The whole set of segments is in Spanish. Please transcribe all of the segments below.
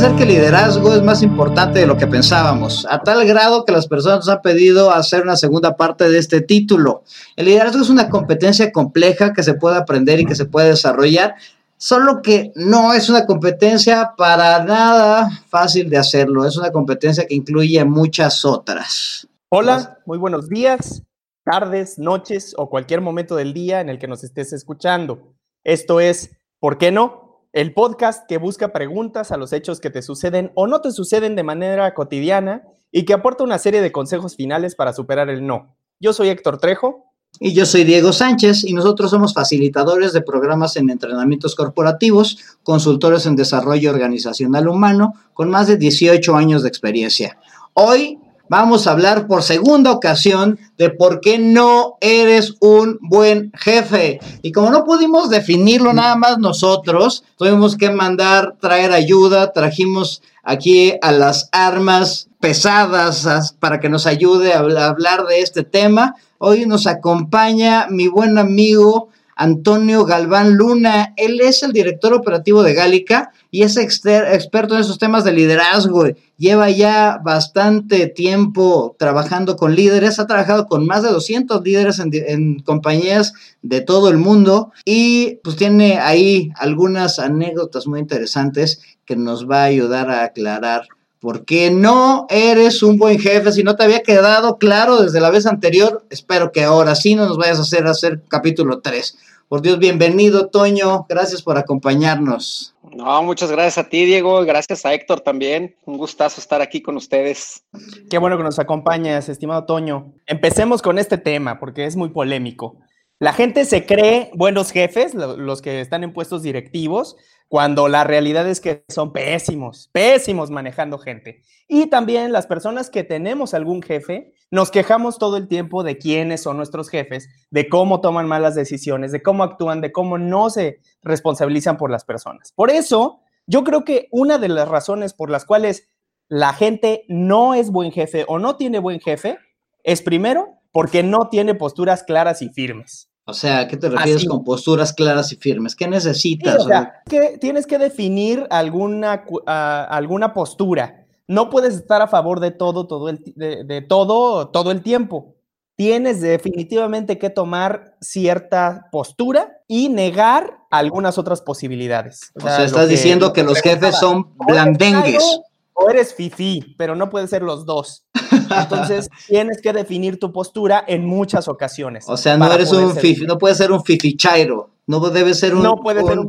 Parece ser que el liderazgo es más importante de lo que pensábamos, a tal grado que las personas nos han pedido hacer una segunda parte de este título. El liderazgo es una competencia compleja que se puede aprender y que se puede desarrollar, solo que no es una competencia para nada fácil de hacerlo, es una competencia que incluye muchas otras. Hola, muy buenos días, tardes, noches o cualquier momento del día en el que nos estés escuchando. Esto es, ¿por qué no? El podcast que busca preguntas a los hechos que te suceden o no te suceden de manera cotidiana y que aporta una serie de consejos finales para superar el no. Yo soy Héctor Trejo. Y yo soy Diego Sánchez y nosotros somos facilitadores de programas en entrenamientos corporativos, consultores en desarrollo organizacional humano con más de 18 años de experiencia. Hoy vamos a hablar por segunda ocasión de por qué no eres un buen jefe. Y como no pudimos definirlo nada más nosotros, tuvimos que mandar traer ayuda, trajimos aquí a las armas pesadas para que nos ayude a hablar de este tema. Hoy nos acompaña mi buen amigo Antonio Galván Luna. Él es el director operativo de Gálica y es experto en esos temas de liderazgo. Lleva ya bastante tiempo trabajando con líderes, ha trabajado con más de 200 líderes en, compañías de todo el mundo y pues tiene ahí algunas anécdotas muy interesantes que nos va a ayudar a aclarar ¿Por qué no eres un buen jefe? Si no te había quedado claro desde la vez anterior, espero que ahora sí no nos vayas a hacer hacer capítulo 3. Por Dios, bienvenido, Toño. Gracias por acompañarnos. No, muchas gracias a ti, Diego. Gracias a Héctor también. Un gustazo estar aquí con ustedes. Qué bueno que nos acompañas, estimado Toño. Empecemos con este tema porque es muy polémico. La gente se cree buenos jefes, los que están en puestos directivos, cuando la realidad es que son pésimos, pésimos manejando gente. Y también las personas que tenemos algún jefe, nos quejamos todo el tiempo de quiénes son nuestros jefes, de cómo toman malas decisiones, de cómo actúan, de cómo no se responsabilizan por las personas. Por eso, yo creo que una de las razones por las cuales la gente no es buen jefe o no tiene buen jefe es primero porque no tiene posturas claras y firmes. O sea, ¿qué te refieres con posturas claras y firmes? ¿Qué necesitas? o sea, que tienes que definir alguna, alguna postura. No puedes estar a favor de todo, todo el, de, todo, todo el tiempo. Tienes definitivamente que tomar cierta postura y negar algunas otras posibilidades. O sea, estás diciendo que los jefes son blandengues o eres fifi, pero no puede ser los dos. Entonces, tienes que definir tu postura en muchas ocasiones. O sea, no eres un fifi, no puedes ser un fifichairo, no debe ser un, no ser un,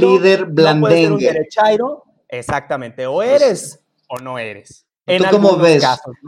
líder blandengue. No puede ser un derechairo, exactamente, o eres o no eres. En ¿Tú cómo ves?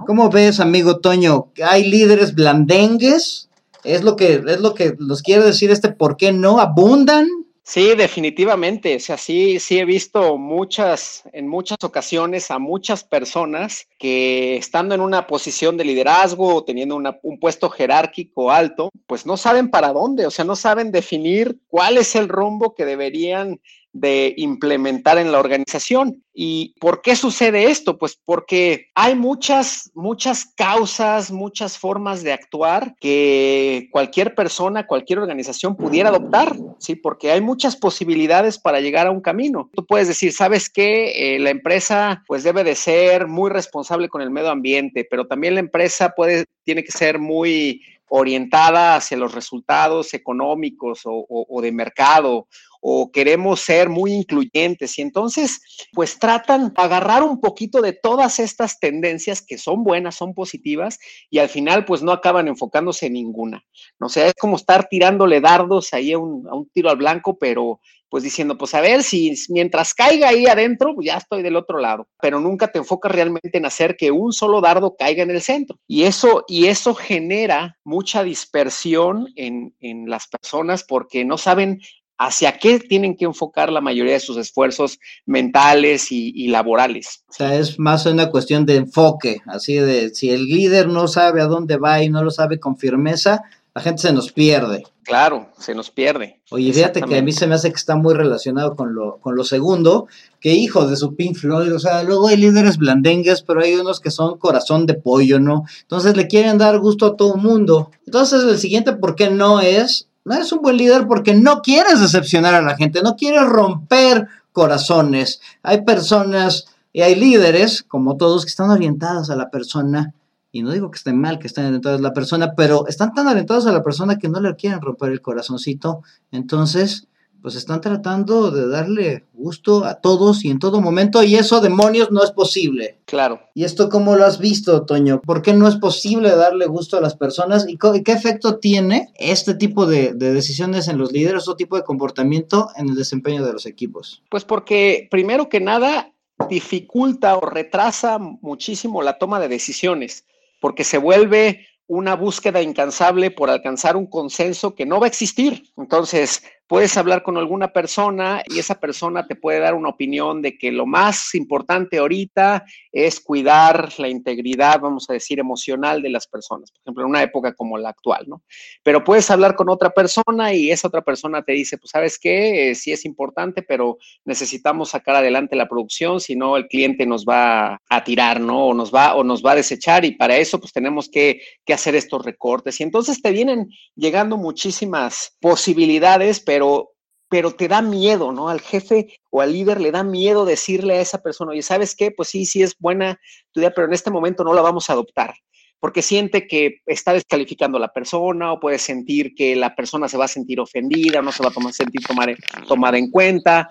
¿Cómo ves, amigo Toño? ¿Hay líderes blandengues? ¿Es lo que es lo que nos quiere decir este por qué no abundan? Sí, definitivamente. O sea, sí, sí he visto muchas, en muchas ocasiones a muchas personas que estando en una posición de liderazgo o teniendo un puesto jerárquico alto, pues no saben para dónde, o sea, no saben definir cuál es el rumbo que deberían de implementar en la organización. ¿Y por qué sucede esto? Pues porque hay muchas, muchas causas, muchas formas de actuar que cualquier persona, cualquier organización pudiera adoptar, ¿sí? Porque hay muchas posibilidades para llegar a un camino. Tú puedes decir, ¿sabes qué? Eh, la empresa pues debe de ser muy responsable con el medio ambiente, pero también la empresa puede, tiene que ser muy orientada hacia los resultados económicos o, de mercado o queremos ser muy incluyentes y entonces pues tratan de agarrar un poquito de todas estas tendencias que son buenas, son positivas y al final pues no acaban enfocándose en ninguna. No sé, es como estar tirándole dardos ahí a un, a un tiro al blanco, pero pues diciendo, pues a ver, si mientras caiga ahí adentro, ya estoy del otro lado, pero nunca te enfocas realmente en hacer que un solo dardo caiga en el centro. Y eso, y eso genera mucha dispersión en, en las personas porque no saben hacia qué tienen que enfocar la mayoría de sus esfuerzos mentales y, y, laborales. O sea, es más una cuestión de enfoque, así de si el líder no sabe a dónde va y no lo sabe con firmeza, la gente se nos pierde. Claro, se nos pierde. Oye, fíjate que a mí se me hace que está muy relacionado con lo, con lo segundo, que hijos de su Pink Floyd, o sea, luego hay líderes blandengues, pero hay unos que son corazón de pollo, ¿no? Entonces le quieren dar gusto a todo el mundo. Entonces el siguiente, ¿por qué no es? No eres un buen líder porque no quieres decepcionar a la gente, no quieres romper corazones. Hay personas y hay líderes, como todos, que están orientados a la persona. Y no digo que estén mal, que estén orientados a la persona, pero están tan orientados a la persona que no le quieren romper el corazoncito. Entonces, pues están tratando de darle gusto a todos y en todo momento, y eso, demonios, no es posible. Claro. ¿Y esto cómo lo has visto, Toño? ¿Por qué no es posible darle gusto a las personas? ¿Y, qué efecto tiene este tipo de, de decisiones en los líderes o tipo de comportamiento en el desempeño de los equipos? Pues porque, primero que nada, dificulta o retrasa muchísimo la toma de decisiones, porque se vuelve una búsqueda incansable por alcanzar un consenso que no va a existir. Entonces, puedes hablar con alguna persona y esa persona te puede dar una opinión de que lo más importante ahorita es cuidar la integridad, vamos a decir, emocional de las personas, por ejemplo, en una época como la actual, ¿no? Pero puedes hablar con otra persona y esa otra persona te dice, pues sabes qué, eh, sí es importante, pero necesitamos sacar adelante la producción, si no el cliente nos va a tirar, ¿no? O nos va, o nos va a desechar y para eso pues tenemos que, que hacer estos recortes. Y entonces te vienen llegando muchísimas posibilidades, pero pero, pero te da miedo, ¿no? Al jefe o al líder le da miedo decirle a esa persona, oye, ¿sabes qué? Pues sí, sí es buena tu idea, pero en este momento no la vamos a adoptar porque siente que está descalificando a la persona o puede sentir que la persona se va a sentir ofendida, no se va a sentir tomar, tomada en cuenta.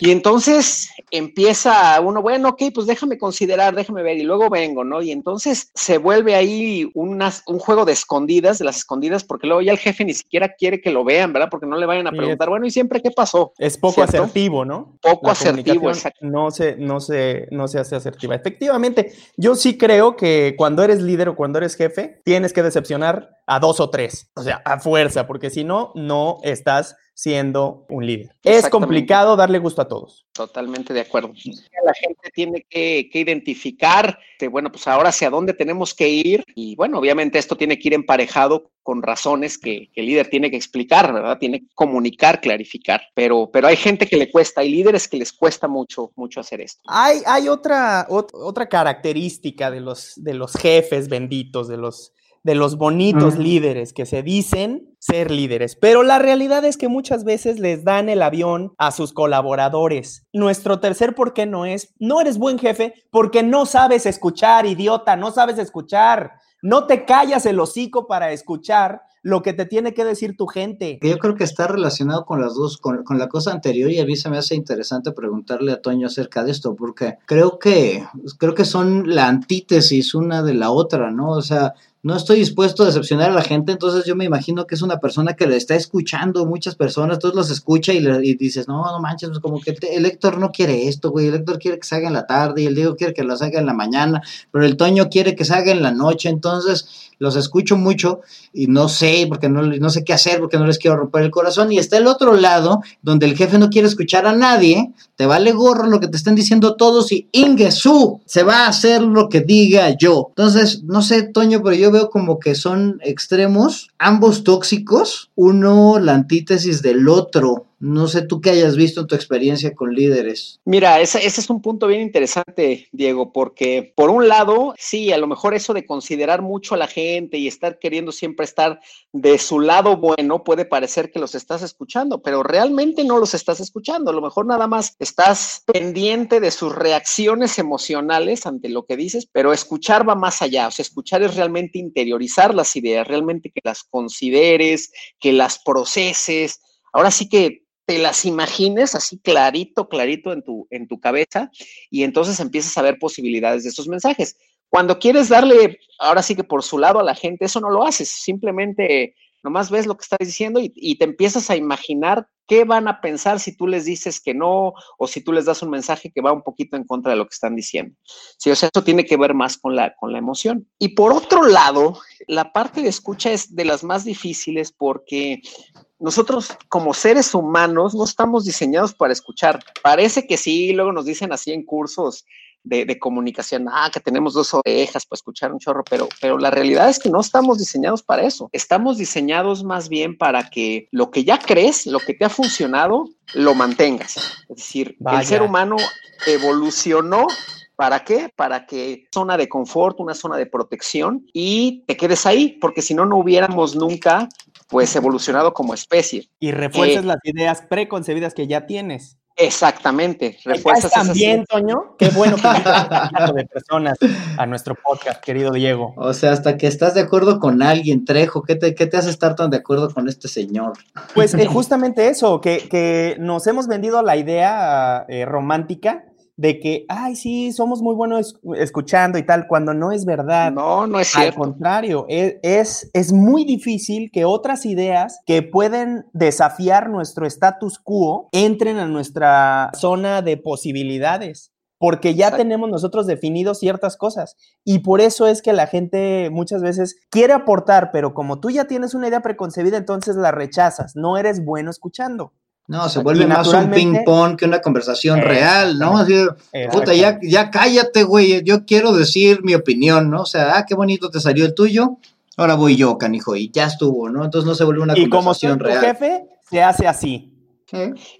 Y entonces empieza uno, bueno, ok, pues déjame considerar, déjame ver y luego vengo, ¿no? Y entonces se vuelve ahí un juego de escondidas, de las escondidas, porque luego ya el jefe ni siquiera quiere que lo vean, ¿verdad? Porque no le vayan a preguntar, bueno, ¿y siempre qué pasó? Es poco asertivo, ¿no? Poco asertivo, exacto. No se, no, se, no se hace asertiva. Efectivamente, yo sí creo que cuando eres líder o cuando eres jefe, tienes que decepcionar a dos o tres, o sea, a fuerza, porque si no, no estás siendo un líder. Es complicado darle gusto a todos. Totalmente de acuerdo. La gente tiene que, identificar, que, bueno, pues ahora hacia dónde tenemos que ir y bueno, obviamente esto tiene que ir emparejado con razones que, el líder tiene que explicar, ¿verdad? Tiene que comunicar, clarificar, pero, pero hay gente que le cuesta, hay líderes que les cuesta mucho, mucho hacer esto. Hay, hay otra, otra característica de los, de los jefes benditos, de los de los bonitos líderes que se dicen ser líderes, pero la realidad es que muchas veces les dan el avión a sus colaboradores. Nuestro tercer por qué no es, no eres buen jefe porque no sabes escuchar, idiota, no sabes escuchar. No te callas el hocico para escuchar lo que te tiene que decir tu gente. Yo creo que está relacionado con las dos, con, con, la cosa anterior y a mí se me hace interesante preguntarle a Toño acerca de esto, porque creo que, creo que son la antítesis una de la otra, ¿no? O sea, no estoy dispuesto a decepcionar a la gente, entonces yo me imagino que es una persona que le está escuchando muchas personas, entonces los escucha y, le, dices, no, no manches, pues como que el Héctor no quiere esto, güey, el Héctor quiere que se haga en la tarde y el Diego quiere que lo haga en la mañana, pero el Toño quiere que se haga en la noche, entonces los escucho mucho y no sé, porque no, no sé qué hacer, porque no les quiero romper el corazón. Y está el otro lado, donde el jefe no quiere escuchar a nadie, te vale gorro lo que te estén diciendo todos y Ingesu se va a hacer lo que diga yo. Entonces, no sé, Toño, pero yo veo como que son extremos, ambos tóxicos, uno la antítesis del otro. No sé tú qué hayas visto en tu experiencia con líderes. Mira, ese, es un punto bien interesante, Diego, porque por un lado, sí, a lo mejor eso de considerar mucho a la gente y estar queriendo siempre estar de su lado bueno puede parecer que los estás escuchando, pero realmente no los estás escuchando. A lo mejor nada más estás pendiente de sus reacciones emocionales ante lo que dices, pero escuchar va más allá. O sea, escuchar es realmente interiorizar las ideas, realmente que las consideres, que las proceses. Ahora sí que te las imagines así clarito, clarito en tu, en tu cabeza y entonces empiezas a ver posibilidades de esos mensajes. Cuando quieres darle, ahora sí que por su lado a la gente, eso no lo haces, simplemente nomás ves lo que estás diciendo y, te empiezas a imaginar qué van a pensar si tú les dices que no o si tú les das un mensaje que va un poquito en contra de lo que están diciendo. O sea, eso tiene que ver más con la, con la emoción. Y por otro lado, la parte de escucha es de las más difíciles porque nosotros como seres humanos no estamos diseñados para escuchar. Parece que sí, luego nos dicen así en cursos de, comunicación, ah, que tenemos dos orejas para escuchar un chorro, pero, pero la realidad es que no estamos diseñados para eso. Estamos diseñados más bien para que lo que ya crees, lo que te ha funcionado, lo mantengas. Es decir, el ser humano evolucionó ¿Para qué? Para que zona de confort, una zona de protección y te quedes ahí, porque si no, no hubiéramos nunca pues evolucionado como especie. Y refuerzas eh, las ideas preconcebidas que ya tienes. Exactamente. Refuerzas también, Toño. Qué bueno que de personas a nuestro podcast, querido Diego. O sea, hasta que estás de acuerdo con alguien, Trejo, ¿qué te, qué te hace estar tan de acuerdo con este señor? Pues eh, justamente eso, que, que, nos hemos vendido la idea eh, romántica de que, ay, sí, somos muy buenos escuchando y tal, cuando no es verdad. No, no es cierto. Al contrario, e, es, es, muy difícil que otras ideas que pueden desafiar nuestro status quo entren a nuestra zona de posibilidades porque ya tenemos nosotros definido ciertas cosas. Y por eso es que la gente muchas veces quiere aportar, pero como tú ya tienes una idea preconcebida, entonces la rechazas, no eres bueno escuchando. No, se vuelve más un ping-pong que una conversación real, ¿no? Así, puta, ya, ya cállate, güey, yo quiero decir mi opinión, ¿no? O sea, ah, qué bonito te salió el tuyo, ahora voy yo, canijo, y ya estuvo, ¿no? Entonces no se vuelve una conversación real. Y como jefe, se hace así.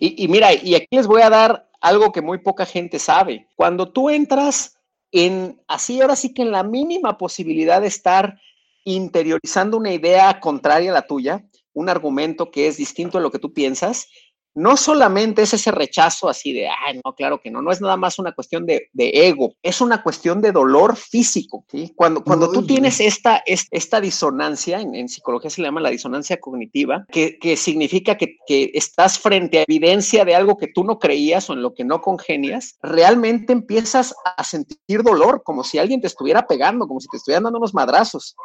Y, y mira, y aquí les voy a dar algo que muy poca gente sabe. Cuando tú entras en, así, ahora sí que en la mínima posibilidad de estar interiorizando una idea contraria a la tuya, un argumento que es distinto a lo que tú piensas, no solamente es ese rechazo así de, ay, no, claro que no, no es nada más una cuestión de, ego, es una cuestión de dolor físico. ¿sí? Cuando, cuando tú tienes esta, esta disonancia, en, psicología se le llama la disonancia cognitiva, que, significa que, que, estás frente a evidencia de algo que tú no creías o en lo que no congenias, realmente empiezas a sentir dolor, como si alguien te estuviera pegando, como si te estuvieran dando unos madrazos.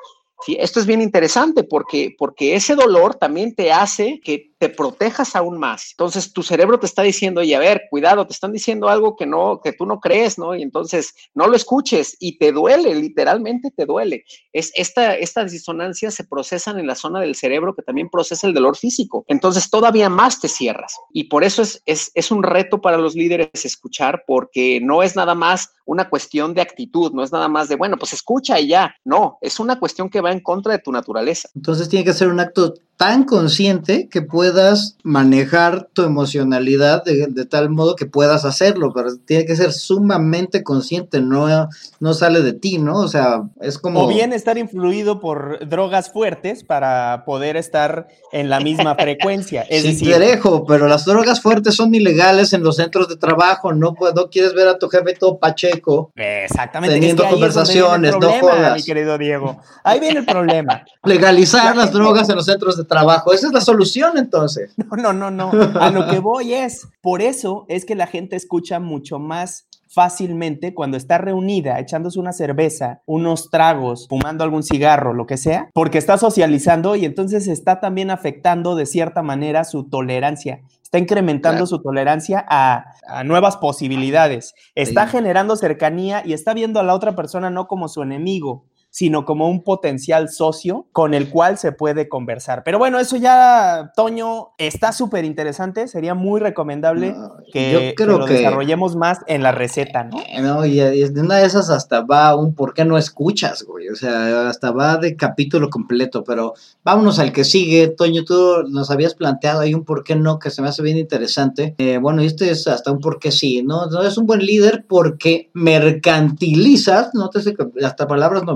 Sí, esto es bien interesante porque, porque ese dolor también te hace que te protejas aún más. Entonces tu cerebro te está diciendo, oye, a ver, cuidado, te están diciendo algo que no, que tú no crees, ¿no? Y entonces no lo escuches y te duele, literalmente te duele. Es esta, estas disonancias se procesan en la zona del cerebro que también procesa el dolor físico. Entonces todavía más te cierras. Y por eso es, es, es un reto para los líderes escuchar, porque no es nada más una cuestión de actitud, no es nada más de, bueno, pues escucha y ya. No, es una cuestión que va en contra de tu naturaleza. Entonces tiene que ser un acto tan consciente que puedas manejar tu emocionalidad de, tal modo que puedas hacerlo, pero tiene que ser sumamente consciente, no, no sale de ti, ¿no? O sea, es como... O bien estar influido por drogas fuertes para poder estar en la misma frecuencia. Es sí, decir... dejo, pero las drogas fuertes son ilegales en los centros de trabajo, no, no quieres ver a tu jefe todo pacheco. Exactamente. Teniendo conversaciones, no jodas. Mi querido Diego. Ahí viene el problema. Legalizar las drogas en los centros de trabajo. Esa es la solución entonces. No, no, no, no. A lo que voy es, por eso es que la gente escucha mucho más fácilmente cuando está reunida echándose una cerveza, unos tragos, fumando algún cigarro, lo que sea, porque está socializando y entonces está también afectando de cierta manera su tolerancia. Está incrementando su tolerancia a, a, nuevas posibilidades. Está generando cercanía y está viendo a la otra persona no como su enemigo, sino como un potencial socio con el cual se puede conversar. Pero bueno, eso ya, Toño, está súper interesante. Sería muy recomendable que, lo desarrollemos más en la receta, ¿no? Eh, no, y, de una de esas hasta va un por qué no escuchas, güey. O sea, hasta va de capítulo completo. Pero vámonos al que sigue. Toño, tú nos habías planteado ahí un por qué no que se me hace bien interesante. Eh, bueno, este es hasta un por qué sí, ¿no? No es un buen líder porque mercantilizas, no te sé, hasta palabras no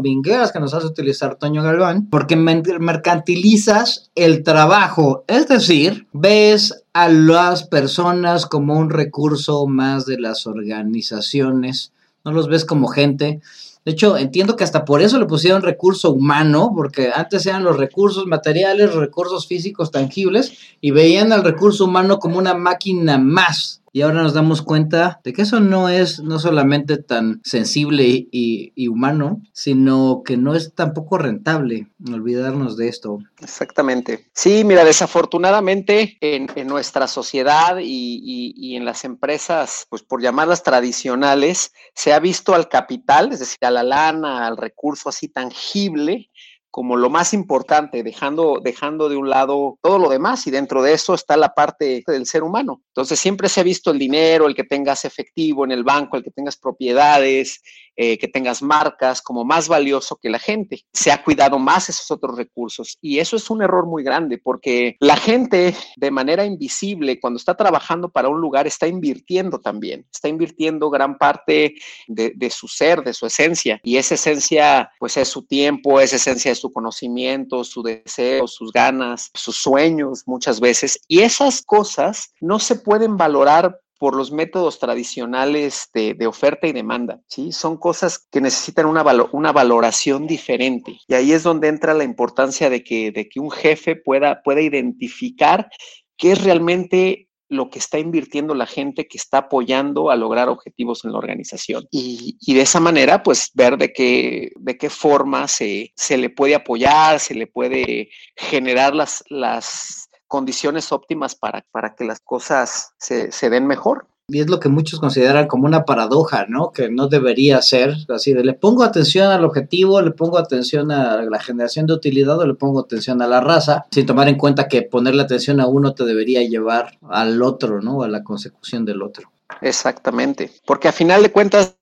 que nos hace utilizar Toño Galván, porque mercantilizas el trabajo, es decir, ves a las personas como un recurso más de las organizaciones, no los ves como gente. De hecho, entiendo que hasta por eso le pusieron recurso humano, porque antes eran los recursos materiales, recursos físicos tangibles, y veían al recurso humano como una máquina más y ahora nos damos cuenta de que eso no es no solamente tan sensible y, humano, sino que no es tampoco rentable olvidarnos de esto. Exactamente. Sí, mira, desafortunadamente en, nuestra sociedad y, y, en las empresas, pues por llamarlas tradicionales, se ha visto al capital, es decir, a la lana, al recurso así tangible, como lo más importante, dejando, dejando de un lado todo lo demás y dentro de eso está la parte del ser humano. Entonces siempre se ha visto el dinero, el que tengas efectivo en el banco, el que tengas propiedades, eh, que tengas marcas como más valioso que la gente. Se ha cuidado más esos otros recursos y eso es un error muy grande porque la gente de manera invisible cuando está trabajando para un lugar está invirtiendo también, está invirtiendo gran parte de, de su ser, de su esencia y esa esencia pues es su tiempo, esa esencia es su conocimiento, su deseo, sus ganas, sus sueños muchas veces. Y esas cosas no se pueden valorar por los métodos tradicionales de, oferta y demanda, ¿sí? Son cosas que necesitan una, una valoración diferente. Y ahí es donde entra la importancia de que, de que un jefe pueda, pueda identificar qué es realmente lo que está invirtiendo la gente que está apoyando a lograr objetivos en la organización. Y, de esa manera, pues ver de qué, de qué forma se, se le puede apoyar, se le puede generar las, las condiciones óptimas para, para que las cosas se, se den mejor. Y es lo que muchos consideran como una paradoja, ¿no? Que no debería ser así de le pongo atención al objetivo, le pongo atención a la generación de utilidad o le pongo atención a la raza, sin tomar en cuenta que ponerle atención a uno te debería llevar al otro, ¿no? A la consecución del otro. Exactamente, porque a final de cuentas,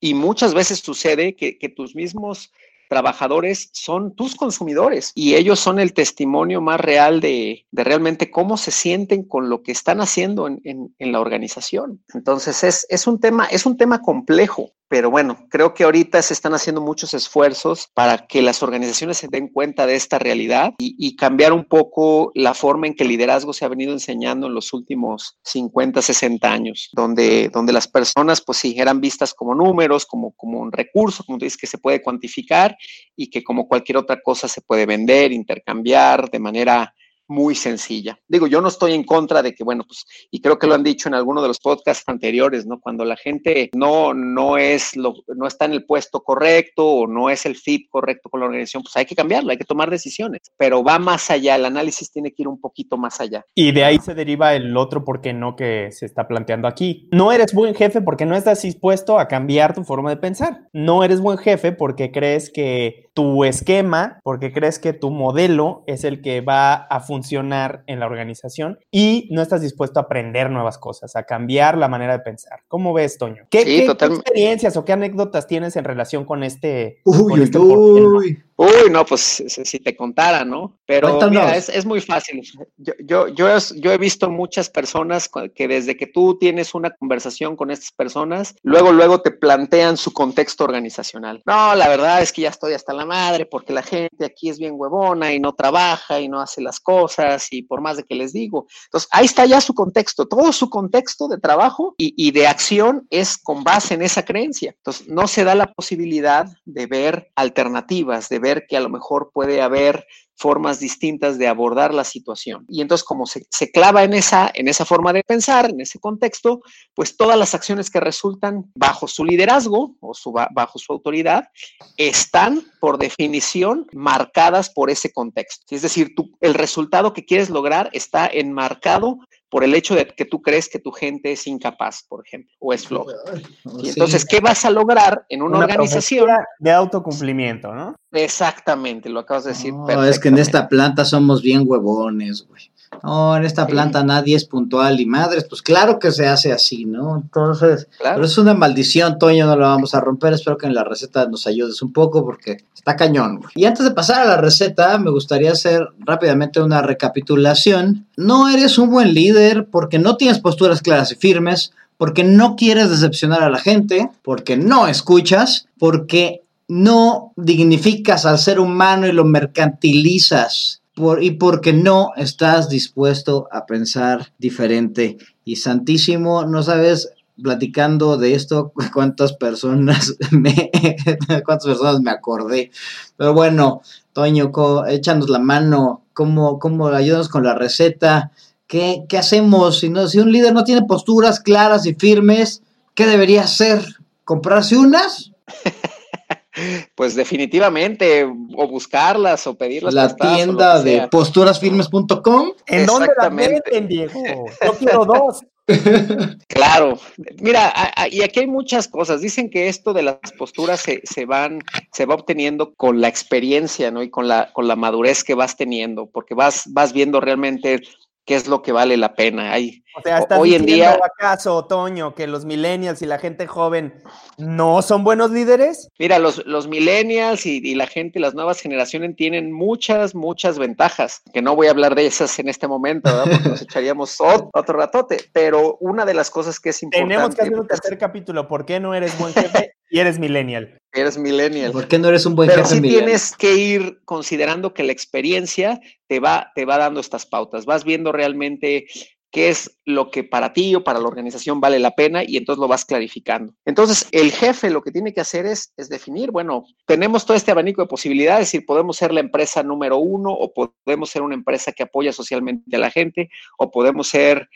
y muchas veces sucede que, que tus mismos trabajadores son tus consumidores y ellos son el testimonio más real de, realmente cómo se sienten con lo que están haciendo en, en, la organización. Entonces es, es, un tema, es un tema complejo pero bueno, creo que ahorita se están haciendo muchos esfuerzos para que las organizaciones se den cuenta de esta realidad y, cambiar un poco la forma en que el liderazgo se ha venido enseñando en los últimos 50, 60 años, donde, donde las personas pues sí eran vistas como números, como, como un recurso, como tú dices, que se puede cuantificar y que como cualquier otra cosa se puede vender, intercambiar de manera muy sencilla. Digo, yo no estoy en contra de que, bueno, pues, y creo que lo han dicho en alguno de los podcasts anteriores, ¿no? Cuando la gente no, no es lo, no está en el puesto correcto o no es el fit correcto con la organización, pues hay que cambiarlo, hay que tomar decisiones. Pero va más allá, el análisis tiene que ir un poquito más allá. Y de ahí se deriva el otro por qué no que se está planteando aquí. No eres buen jefe porque no estás dispuesto a cambiar tu forma de pensar. No eres buen jefe porque crees que tu esquema, porque crees que tu modelo es el que va a funcionar en la organización y no estás dispuesto a aprender nuevas cosas, a cambiar la manera de pensar. ¿Cómo ves, Toño? ¿Qué, experiencias o qué anécdotas tienes en relación con este? Uy, este uy, uy. no, pues si te contara, ¿no? Pero mira, es, muy fácil. Yo, yo, yo, yo he visto muchas personas que desde que tú tienes una conversación con estas personas, luego, luego te plantean su contexto organizacional. No, la verdad es que ya estoy hasta la madre porque la gente aquí es bien huevona y no trabaja y no hace las cosas y por más de que les digo. Entonces, ahí está ya su contexto, todo su contexto de trabajo y, y de acción es con base en esa creencia. Entonces, no se da la posibilidad de ver alternativas, de ver que a lo mejor puede haber formas distintas de abordar la situación. Y entonces, como se, clava en esa, en esa forma de pensar, en ese contexto, pues todas las acciones que resultan bajo su liderazgo o bajo su autoridad están, por definición, marcadas por ese contexto. Es decir, el resultado que quieres lograr está enmarcado por el hecho de que tú crees que tu gente es incapaz, por ejemplo, o es floja. Y entonces, ¿qué vas a lograr en una, organización? De autocumplimiento, ¿no? Exactamente, lo acabas de decir. No, es que en esta planta somos bien huevones, güey. No, en esta planta nadie es puntual y madres, pues claro que se hace así, ¿no? Entonces, pero es una maldición, Toño, no la vamos a romper. Espero que en la receta nos ayudes un poco porque está cañón. Y antes de pasar a la receta, me gustaría hacer rápidamente una recapitulación. No eres un buen líder porque no tienes posturas claras y firmes, porque no quieres decepcionar a la gente, porque no escuchas, porque no dignificas al ser humano y lo mercantilizas por, y porque no estás dispuesto a pensar diferente. Y Santísimo, no sabes, platicando de esto, cuántas personas me, cuántas personas me acordé. Pero bueno, Toño, échanos la mano, ¿cómo, cómo ayudas con la receta? ¿Qué, qué hacemos? Si, no, si un líder no tiene posturas claras y firmes, ¿qué debería hacer? ¿Comprarse unas? Pues definitivamente, o buscarlas o pedirlas. La tienda de posturasfirmes.com. ¿En dónde la venden, Diego? Yo quiero dos. Claro, mira, y aquí hay muchas cosas. Dicen que esto de las posturas se, se, van, se va obteniendo con la experiencia, ¿no? Y con la, con la madurez que vas teniendo, porque vas, vas viendo realmente qué es lo que vale la pena. Hay, o sea, ¿estás hoy en día acaso, Otoño, que los millennials y la gente joven no son buenos líderes? Mira, los, los millennials y, la gente, las nuevas generaciones tienen muchas, muchas ventajas, que no voy a hablar de esas en este momento, ¿verdad? porque nos echaríamos otro, ratote, pero una de las cosas que es importante... Tenemos que hacer un tercer capítulo, ¿por qué no eres buen jefe? Y eres millennial. Eres millennial. ¿Por qué no eres un buen Pero sí tienes que ir considerando que la experiencia te va, te va dando estas pautas. Vas viendo realmente qué es lo que para ti o para la organización vale la pena y entonces lo vas clarificando. Entonces, el jefe lo que tiene que hacer es, es definir, bueno, tenemos todo este abanico de posibilidades y podemos ser la empresa número uno o podemos ser una empresa que apoya socialmente a la gente o podemos ser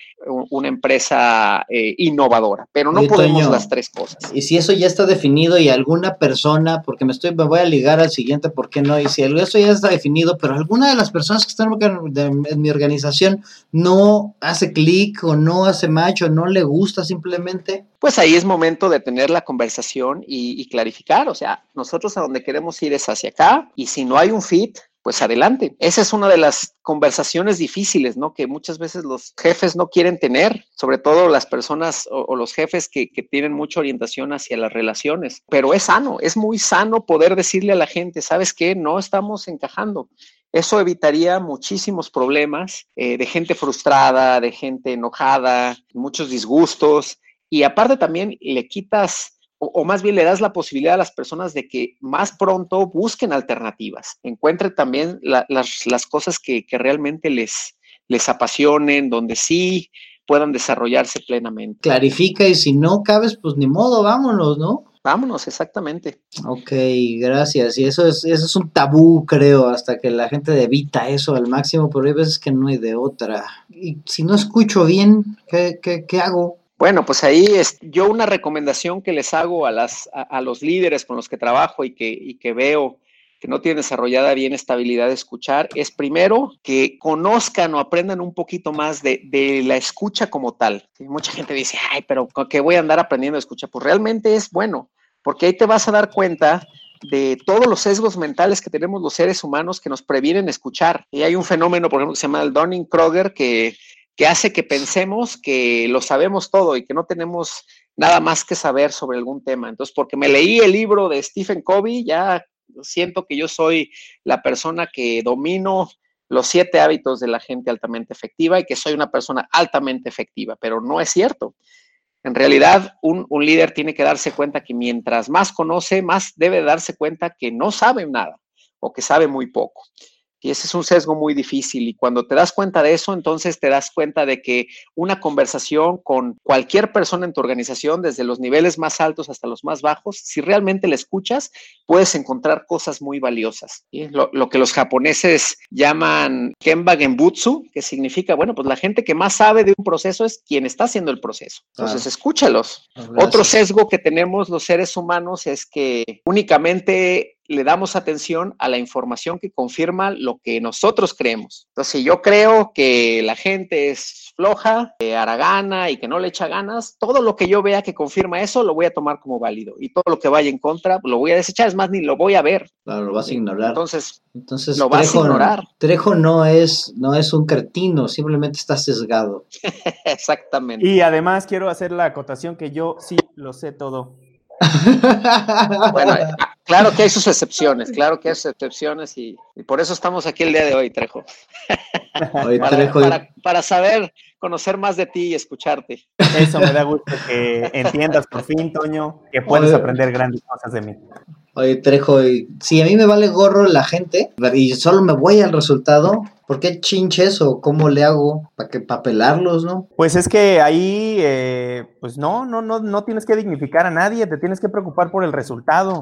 una empresa eh, innovadora, pero no podemos las tres cosas. Y si eso ya está definido y alguna persona, porque me estoy, me voy a ligar al siguiente, ¿por qué no? Y si eso ya está definido, pero alguna de las personas que están en mi organización no hace clic o no hace macho, no le gusta simplemente. Pues ahí es momento de tener la conversación y, clarificar, o sea, nosotros a donde queremos ir es hacia acá y si no hay un fit, pues adelante. Esa es una de las conversaciones difíciles, ¿no? Que muchas veces los jefes no quieren tener, sobre todo las personas o, los jefes que, que, tienen mucha orientación hacia las relaciones. Pero es sano, es muy sano poder decirle a la gente, ¿sabes qué? No estamos encajando. Eso evitaría muchísimos problemas eh, de gente frustrada, de gente enojada, muchos disgustos. Y aparte también le quitas, o, más bien le das la posibilidad a las personas de que más pronto busquen alternativas, encuentren también las, cosas que, realmente les, les apasionen, donde sí puedan desarrollarse plenamente. Clarifica y si no cabes, pues ni modo, vámonos, ¿no? Vámonos, exactamente. Ok, gracias. Y eso es, eso es un tabú, creo, hasta que la gente evita eso al máximo, pero hay veces que no hay de otra. Y si no escucho bien, ¿qué, qué, hago? Bueno, pues ahí es yo una recomendación que les hago a, las, a, los líderes con los que trabajo y que, y que veo que no tienen desarrollada bien esta habilidad de escuchar, es primero que conozcan o aprendan un poquito más de, de la escucha como tal. mucha gente dice, ay, pero ¿qué voy a andar aprendiendo a escuchar? Pues realmente es bueno porque ahí te vas a dar cuenta de todos los sesgos mentales que tenemos los seres humanos que nos previenen escuchar. Y hay un fenómeno, por ejemplo, que se llama el Dunning-Kroger, que, que hace que pensemos que lo sabemos todo y que no tenemos nada más que saber sobre algún tema. Entonces, porque me leí el libro de Stephen Covey, ya siento que yo soy la persona que domino los siete hábitos de la gente altamente efectiva y que soy una persona altamente efectiva, pero no es cierto. En realidad, un, líder tiene que darse cuenta que mientras más conoce, más debe darse cuenta que no sabe nada o que sabe muy poco. Y ese es un sesgo muy difícil. Y cuando te das cuenta de eso, entonces te das cuenta de que una conversación con cualquier persona en tu organización, desde los niveles más altos hasta los más bajos, si realmente le escuchas, puedes encontrar cosas muy valiosas. Lo, que los japoneses llaman Kenba Genbutsu, que significa, bueno, pues la gente que más sabe de un proceso es quien está haciendo el proceso. Entonces, escúchalos. Otro sesgo que tenemos los seres humanos es que únicamente le damos atención a la información que confirma lo que nosotros creemos. Entonces, si yo creo que la gente es floja, eh, aragana y que no le echa ganas, todo lo que yo vea que confirma eso lo voy a tomar como válido y todo lo que vaya en contra lo voy a desechar, es más, ni lo voy a ver. Claro, lo vas a ignorar. Entonces, Entonces lo vas a ignorar. Trejo no es, no es un cretino, simplemente está sesgado. Exactamente. Y además quiero hacer la acotación que yo sí lo sé todo. Bueno, Claro que hay sus excepciones, claro que hay sus excepciones y, por eso estamos aquí el día de hoy, Trejo. para, saber, conocer más de ti y escucharte. Eso me da gusto que entiendas por fin, Toño, que puedes aprender grandes cosas de mí. Oye, Trejo, si a mí me vale gorro la gente y solo me voy al resultado, ¿por qué chinches o cómo le hago para que papelarlos, no? Pues es que ahí, eh, pues no, no, no, no tienes que dignificar a nadie, te tienes que preocupar por el resultado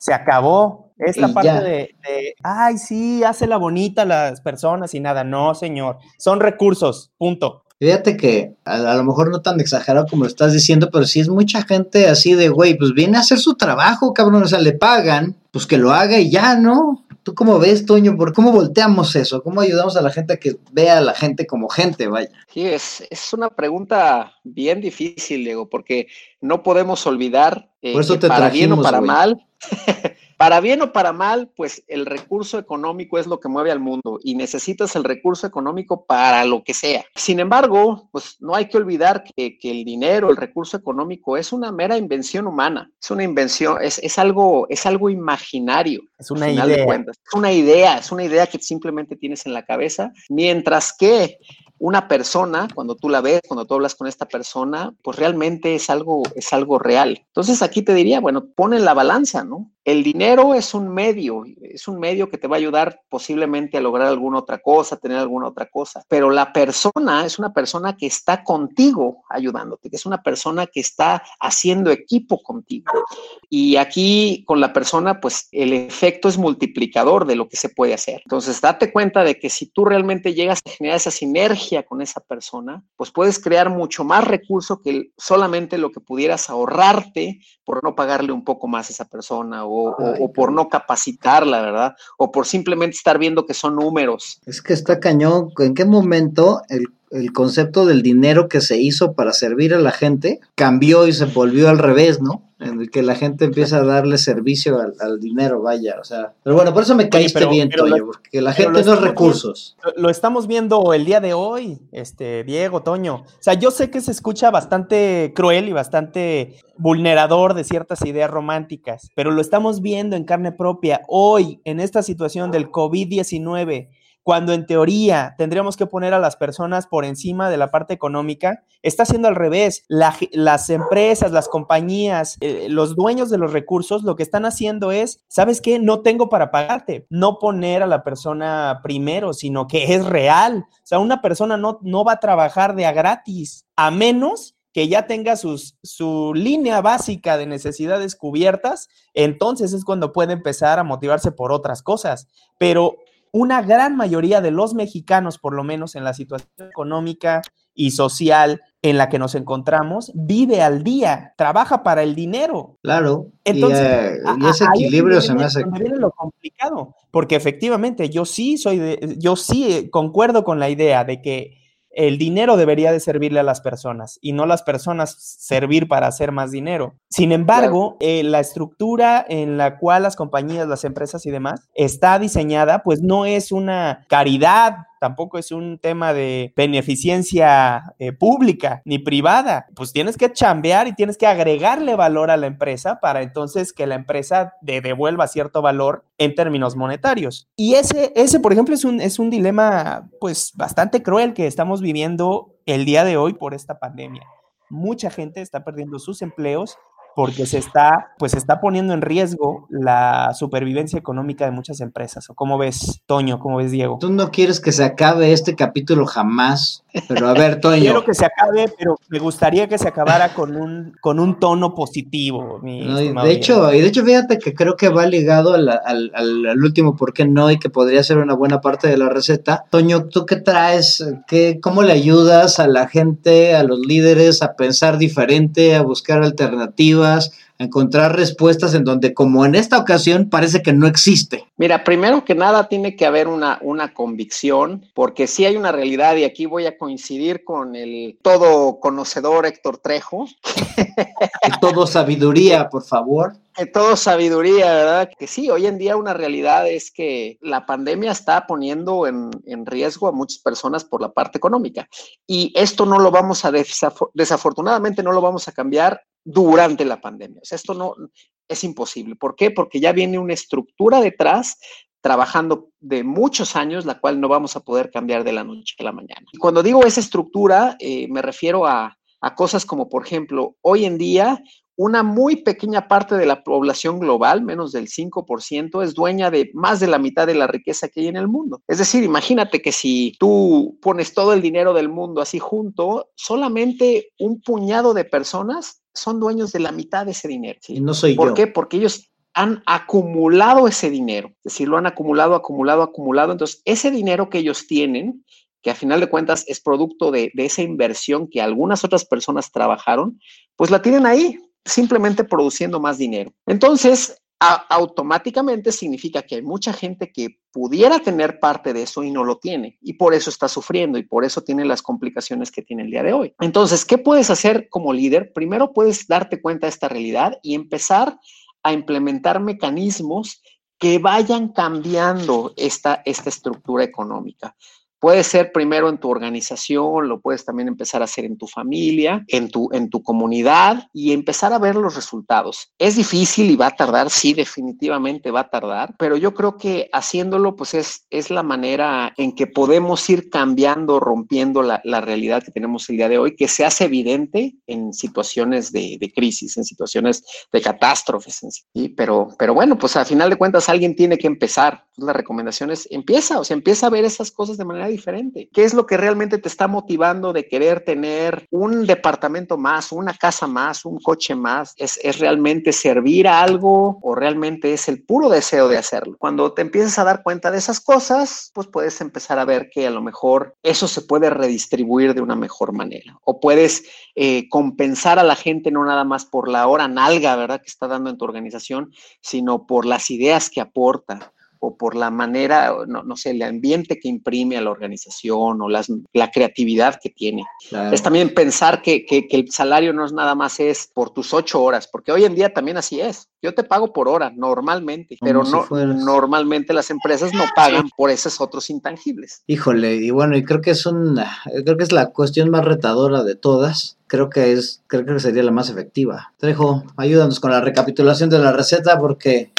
se acabó. Esta parte de, ay, sí, hace la bonita las personas y nada. No, señor. Son recursos, punto. Fíjate que a, lo mejor no tan exagerado como lo estás diciendo, pero sí es mucha gente así de, güey, pues viene a hacer su trabajo, cabrón, o sea, le pagan, pues que lo haga y ya, ¿no? ¿Tú cómo ves, Toño? ¿Por cómo volteamos eso? ¿Cómo ayudamos a la gente a que vea a la gente como gente, vaya? Sí, es, es una pregunta bien difícil, Diego, porque no podemos olvidar eh, Por eso te para bien o para mal, Para bien o para mal, pues el recurso económico es lo que mueve al mundo y necesitas el recurso económico para lo que sea. Sin embargo, pues no hay que olvidar que, el dinero, el recurso económico es una mera invención humana, es una invención, es, algo, es algo imaginario. Es una idea. Es una idea, es una idea que simplemente tienes en la cabeza, mientras que una persona, cuando tú la ves, cuando tú hablas con esta persona, pues realmente es algo, es algo real. Entonces aquí te diría, bueno, pon en la balanza, ¿no? El dinero es un medio, es un medio que te va a ayudar posiblemente a lograr alguna otra cosa, tener alguna otra cosa, pero la persona es una persona que está contigo ayudándote, que es una persona que está haciendo equipo contigo. Y aquí con la persona, pues el efecto es multiplicador de lo que se puede hacer. Entonces, date cuenta de que si tú realmente llegas a generar esa sinergia con esa persona, pues puedes crear mucho más recurso que solamente lo que pudieras ahorrarte por no pagarle un poco más a esa persona o, por no capacitarla, ¿verdad? O por simplemente estar viendo que son números. Es que está cañón. ¿En qué momento el, el concepto del dinero que se hizo para servir a la gente cambió y se volvió al revés, ¿no? en el que la gente empieza a darle servicio al, dinero, vaya, o sea. Pero bueno, por eso me caíste bien, Toño, porque la gente no es recursos. lo estamos viendo el día de hoy, este, Diego, Toño. O sea, yo sé que se escucha bastante cruel y bastante vulnerador de ciertas ideas románticas, pero lo estamos viendo en carne propia hoy, en esta situación del COVID-19 cuando en teoría tendríamos que poner a las personas por encima de la parte económica, está haciendo al revés. las empresas, las compañías, eh, los dueños de los recursos, lo que están haciendo es, ¿sabes qué? No tengo para pagarte. No poner a la persona primero, sino que es real. O sea, una persona no, no va a trabajar de a gratis, a menos que ya tenga sus, su línea básica de necesidades cubiertas, entonces es cuando puede empezar a motivarse por otras cosas. Pero una gran mayoría de los mexicanos, por lo menos en la situación económica y social en la que nos encontramos, vive al día, trabaja para el dinero. Claro. Entonces, y, ese equilibrio se me hace. Viene lo complicado, porque efectivamente yo sí soy de, yo sí concuerdo con la idea de que el dinero debería de servirle a las personas y no las personas servir para hacer más dinero. Sin embargo, eh, la estructura en la cual las compañías, las empresas y demás está diseñada, pues no es una caridad tampoco es un tema de beneficencia eh, pública ni privada. Pues tienes que chambear y tienes que agregarle valor a la empresa para entonces que la empresa te devuelva cierto valor en términos monetarios. Y ese, ese por ejemplo, es un, es un dilema pues bastante cruel que estamos viviendo el día de hoy por esta pandemia. Mucha gente está perdiendo sus empleos porque se está, pues, está poniendo en riesgo la supervivencia económica de muchas empresas. ¿O cómo ves, Toño? ¿Cómo ves, Diego? Tú no quieres que se acabe este capítulo jamás, pero a ver, Toño. Quiero que se acabe, pero me gustaría que se acabara con un, con un tono positivo. de hecho, y de hecho, fíjate que creo que va ligado al, al, al, último por qué no y que podría ser una buena parte de la receta. Toño, ¿tú qué traes? ¿Qué, ¿Cómo le ayudas a la gente, a los líderes a pensar diferente, a buscar alternativas? Encontrar respuestas en donde, como en esta ocasión, parece que no existe. Mira, primero que nada tiene que haber una, una convicción, porque si hay una realidad, y aquí voy a coincidir con el todo conocedor Héctor Trejo. todo sabiduría, por favor. Todo sabiduría, ¿verdad? Que sí, hoy en día una realidad es que la pandemia está poniendo en, en riesgo a muchas personas por la parte económica. Y esto no lo vamos a, desafortunadamente no lo vamos a cambiar durante la pandemia. O sea, esto no es imposible. ¿Por qué? Porque ya viene una estructura detrás trabajando de muchos años, la cual no vamos a poder cambiar de la noche a la mañana. Y cuando digo esa estructura, eh, me refiero a, a cosas como, por ejemplo, hoy en día una muy pequeña parte de la población global, menos del 5%, es dueña de más de la mitad de la riqueza que hay en el mundo. Es decir, imagínate que si tú pones todo el dinero del mundo así junto, solamente un puñado de personas son dueños de la mitad de ese dinero. Y no soy ¿Por yo. qué? Porque ellos han acumulado ese dinero, es decir, lo han acumulado, acumulado, acumulado. Entonces, ese dinero que ellos tienen, que a final de cuentas es producto de, de esa inversión que algunas otras personas trabajaron, pues la tienen ahí, simplemente produciendo más dinero. Entonces, automáticamente significa que hay mucha gente que pudiera tener parte de eso y no lo tiene y por eso está sufriendo y por eso tiene las complicaciones que tiene el día de hoy. Entonces, ¿qué puedes hacer como líder? Primero puedes darte cuenta de esta realidad y empezar a implementar mecanismos que vayan cambiando esta, esta estructura económica. Puede ser primero en tu organización, lo puedes también empezar a hacer en tu familia, en tu, en tu comunidad y empezar a ver los resultados. Es difícil y va a tardar, sí, definitivamente va a tardar, pero yo creo que haciéndolo, pues es, es la manera en que podemos ir cambiando, rompiendo la, la realidad que tenemos el día de hoy, que se hace evidente en situaciones de, de crisis, en situaciones de catástrofes. ¿sí? Pero, pero bueno, pues a final de cuentas alguien tiene que empezar. la recomendación es empieza, o sea, empieza a ver esas cosas de manera diferente. ¿Qué es lo que realmente te está motivando de querer tener un departamento más, una casa más, un coche más? ¿Es, es realmente servir a algo o realmente es el puro deseo de hacerlo? Cuando te empiezas a dar cuenta de esas cosas, pues puedes empezar a ver que a lo mejor eso se puede redistribuir de una mejor manera o puedes eh, compensar a la gente no nada más por la hora nalga, ¿verdad? Que está dando en tu organización, sino por las ideas que aporta o por la manera, no, no, sé, el ambiente que imprime a la organización o las, la creatividad que tiene. Claro. Es también pensar que, que, que, el salario no es nada más es por tus ocho horas, porque hoy en día también así es. Yo te pago por hora normalmente, pero no normalmente las empresas no pagan por esos otros intangibles. Híjole, y bueno, y creo que es una, creo que es la cuestión más retadora de todas. Creo que es, creo que sería la más efectiva. Trejo, ayúdanos con la recapitulación de la receta porque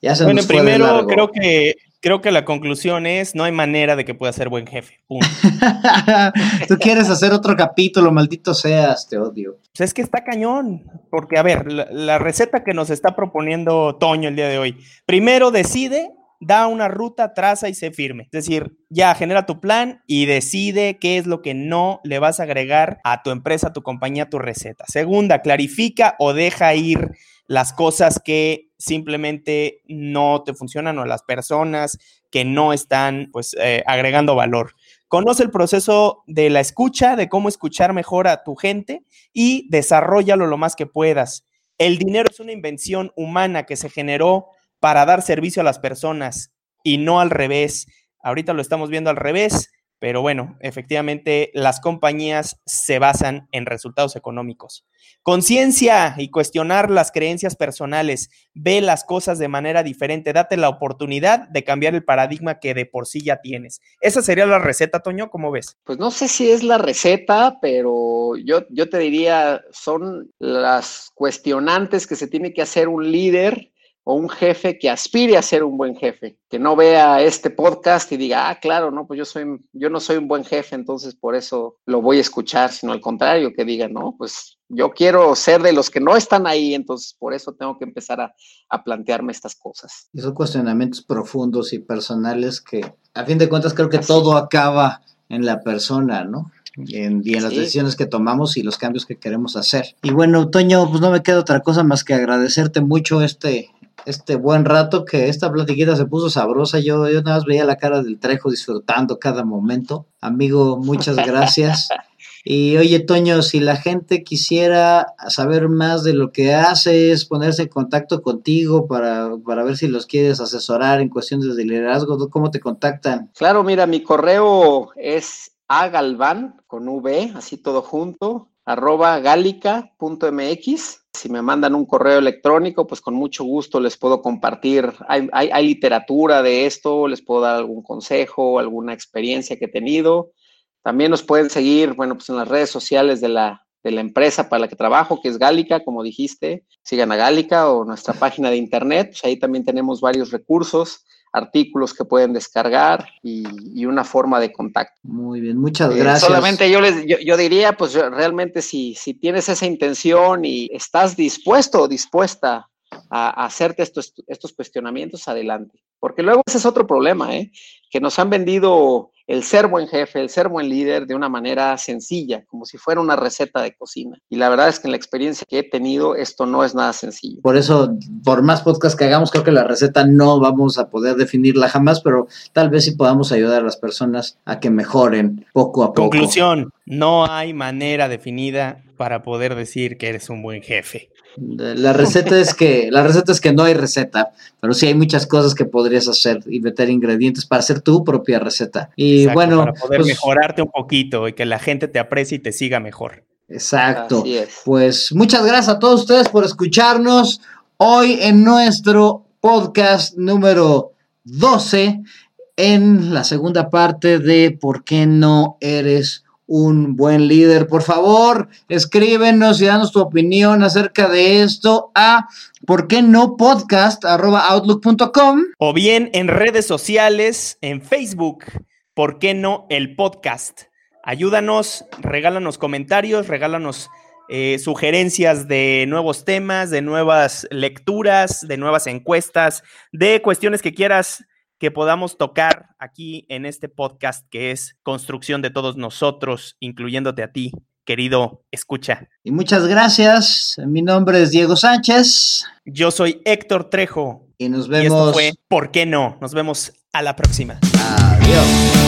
ya se bueno, nos fue primero creo que creo que la conclusión es no hay manera de que pueda ser buen jefe. Tú quieres hacer otro capítulo, maldito seas, te odio. Pues es que está cañón, porque a ver, la, la, receta que nos está proponiendo Toño el día de hoy, primero decide, da una ruta, traza y se firme. Es decir, ya genera tu plan y decide qué es lo que no le vas a agregar a tu empresa, a tu compañía, a tu receta. Segunda, clarifica o deja ir las cosas que simplemente no te funcionan o las personas que no están pues eh, agregando valor. Conoce el proceso de la escucha, de cómo escuchar mejor a tu gente y desarrollalo lo más que puedas. El dinero es una invención humana que se generó para dar servicio a las personas y no al revés. Ahorita lo estamos viendo al revés pero bueno, efectivamente las compañías se basan en resultados económicos. Conciencia y cuestionar las creencias personales. Ve las cosas de manera diferente. Date la oportunidad de cambiar el paradigma que de por sí ya tienes. Esa sería la receta, Toño, ¿cómo ves? Pues no sé si es la receta, pero yo, yo te diría, son las cuestionantes que se tiene que hacer un líder o un jefe que aspire a ser un buen jefe, que no vea este podcast y diga, ah, claro, no, pues yo soy, yo no soy un buen jefe, entonces por eso lo voy a escuchar, sino al contrario, que diga, no, pues yo quiero ser de los que no están ahí, entonces por eso tengo que empezar a, a plantearme estas cosas. Y son cuestionamientos profundos y personales que, a fin de cuentas, creo que Así. todo acaba en la persona, ¿no? En, y en las sí. decisiones que tomamos y los cambios que queremos hacer. Y bueno, Toño, pues no me queda otra cosa más que agradecerte mucho este, este buen rato que esta platiquita se puso sabrosa. Yo, yo nada más veía la cara del Trejo disfrutando cada momento. Amigo, muchas gracias. Y oye, Toño, si la gente quisiera saber más de lo que haces, ponerse en contacto contigo para, para ver si los quieres asesorar en cuestiones de liderazgo, ¿cómo te contactan? Claro, mira, mi correo es agalvan con v, así todo junto, arroba galica.mx. Si me mandan un correo electrónico, pues con mucho gusto les puedo compartir. Hay, literatura de esto, les puedo dar algún consejo, alguna experiencia que he tenido. También nos pueden seguir, bueno, pues en las redes sociales de la, de la empresa para la que trabajo, que es Gálica, como dijiste. Sigan a Gálica o nuestra página de internet. Pues ahí también tenemos varios recursos artículos que pueden descargar y, y, una forma de contacto. Muy bien, muchas gracias. Eh, solamente yo les yo, yo, diría, pues realmente si, si tienes esa intención y estás dispuesto o dispuesta a, a hacerte estos, estos cuestionamientos, adelante. Porque luego ese es otro problema, ¿eh? que nos han vendido el ser buen jefe, el ser buen líder de una manera sencilla, como si fuera una receta de cocina. Y la verdad es que en la experiencia que he tenido, esto no es nada sencillo. Por eso, por más podcast que hagamos, creo que la receta no vamos a poder definirla jamás, pero tal vez sí podamos ayudar a las personas a que mejoren poco a poco. Conclusión, no hay manera definida para poder decir que eres un buen jefe. La receta es que la receta es que no hay receta, pero sí hay muchas cosas que podrías hacer y meter ingredientes para hacer tu propia receta. Y Exacto, bueno, para poder pues, mejorarte un poquito y que la gente te aprecie y te siga mejor. Exacto. Pues muchas gracias a todos ustedes por escucharnos hoy en nuestro podcast número 12 en la segunda parte de ¿Por qué no eres un buen líder? Por favor, escríbenos y danos tu opinión acerca de esto a ¿por qué no podcast outlook.com o bien en redes sociales, en Facebook, ¿por qué no el podcast? Ayúdanos, regálanos comentarios, regálanos eh, sugerencias de nuevos temas, de nuevas lecturas, de nuevas encuestas, de cuestiones que quieras que podamos tocar aquí en este podcast que es construcción de todos nosotros, incluyéndote a ti, querido escucha. Y muchas gracias. Mi nombre es Diego Sánchez. Yo soy Héctor Trejo. Y nos vemos. Y esto fue ¿Por qué no? Nos vemos a la próxima. Adiós.